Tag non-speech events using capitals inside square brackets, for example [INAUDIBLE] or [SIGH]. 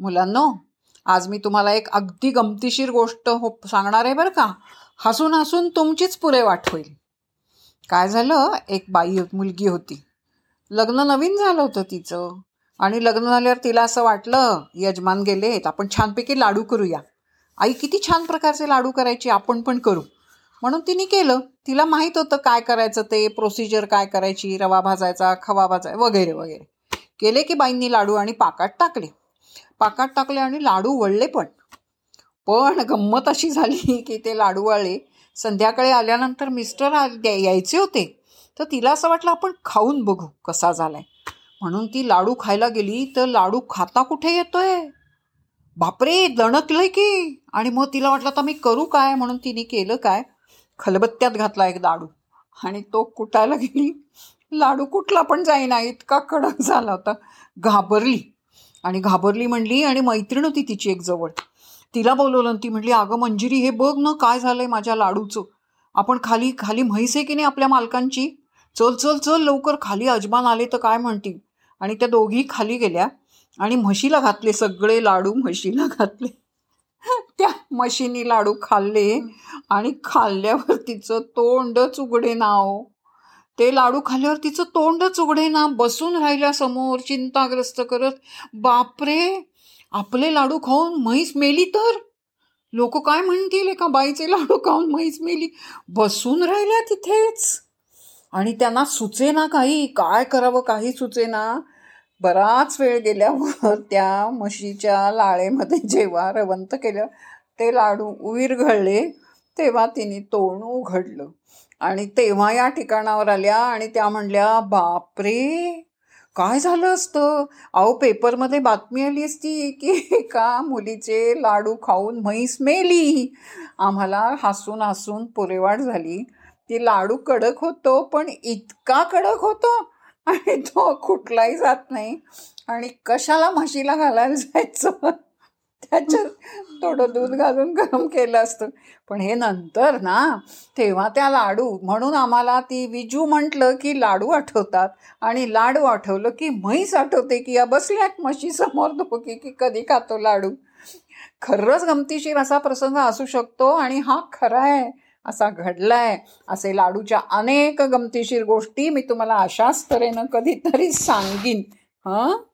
मुलांनो आज मी तुम्हाला एक अगदी गमतीशीर गोष्ट हो सांगणार आहे बरं का. हसून हसून तुमचीच पुरे वाट होईल. काय झालं? एक बाई मुलगी होती. लग्न नवीन झालं होतं तिचं. आणि लग्न झाल्यावर तिला असं वाटलं यजमान गेलेत आपण छानपैकी लाडू करूया. आई किती छान प्रकारचे लाडू करायचे आपण पण करू. म्हणून तिने केलं. तिला माहीत होतं काय करायचं ते प्रोसिजर काय करायची रवा भाजायचा खवा भाजाय वगैरे वगैरे. केले की बाईंनी लाडू आणि पाकात टाकले. पाकात टाकले आणि लाडू वळले पण. पण गंमत अशी झाली की ते लाडू वळले. संध्याकाळी आल्यानंतर मिस्टर यायचे होते. तर तिला असं वाटलं आपण खाऊन बघू कसा झालाय. म्हणून ती लाडू खायला गेली. तर लाडू खाता कुठे येतोय? बापरे दणकलंय की. आणि मग तिला वाटलं आता मी करू काय? म्हणून तिने केलं काय? खलबत्त्यात घातला एक लाडू. आणि तो कुटायला गेली. लाडू कुठला पण जाईना इतका कडक झाला होता. घाबरली. आणि घाबरली म्हणली आणि मैत्रीण होती तिची एक जवळ. तिला बोलवलं ती म्हणली अगं मंजिरी हे बघ ना काय झालंय माझ्या लाडूचं. आपण खाली खाली म्हैस आहे की नाही आपल्या मालकांची? चल चल चल लवकर खाली अजमान आले तर काय म्हणतील? आणि त्या दोघी खाली गेल्या आणि म्हशीला घातले सगळे लाडू म्हशीला घातले. [LAUGHS] त्या म्हशीनी लाडू खाल्ले आणि खाल्ल्यावर तिचं तोंडच उघडे नाव हो. ते लाडू खाल्ल्यावर तिचं तोंडच उघडे ना. बसून राहिल्या समोर चिंताग्रस्त करत. बापरे आपले लाडू खाऊन म्हैस मेली तर? लोक काय म्हणतील एका बाईचे लाडू खाऊन म्हैस मेली? बसून राहिल्या तिथेच. आणि त्यांना सुचेना काही. काय करावं काही सुचेना. बराच वेळ गेल्यावर त्या म्हशीच्या लाळेमध्ये जेव्हा रवंत केलं ते लाडू विरघळले तेव्हा तिने तोंड उघडलं. आणि तेव्हा या ठिकाणावर आल्या आणि त्या म्हणल्या बापरे! काय झालं असतं? अहो पेपरमध्ये बातमी आली असती की एका मुलीचे लाडू खाऊन म्हैस मेली. आम्हाला हसून हसून पुरेवाट झाली. ती लाडू कडक होतो पण इतका कडक होतो आणि तो कुठलाही जात नाही. आणि कशाला म्हशीला घालायला जायचं? त्याच्यात थोडं दूध घालून गरम केलं असतं. पण हे नंतर ना तेव्हा त्या लाडू म्हणून आम्हाला ती विजू म्हटलं की लाडू आठवतात आणि लाडू आठवलं की म्हैस आठवते की या बसल्यात म्हशी समोर दोघी की कधी खातो लाडू. खरंच गमतीशीर असा प्रसंग असू शकतो आणि हा खरा आहे असा घडलाय. असे लाडूच्या अनेक गमतीशीर गोष्टी मी तुम्हाला अशाच तऱ्हेनं कधीतरी सांगीन. हां?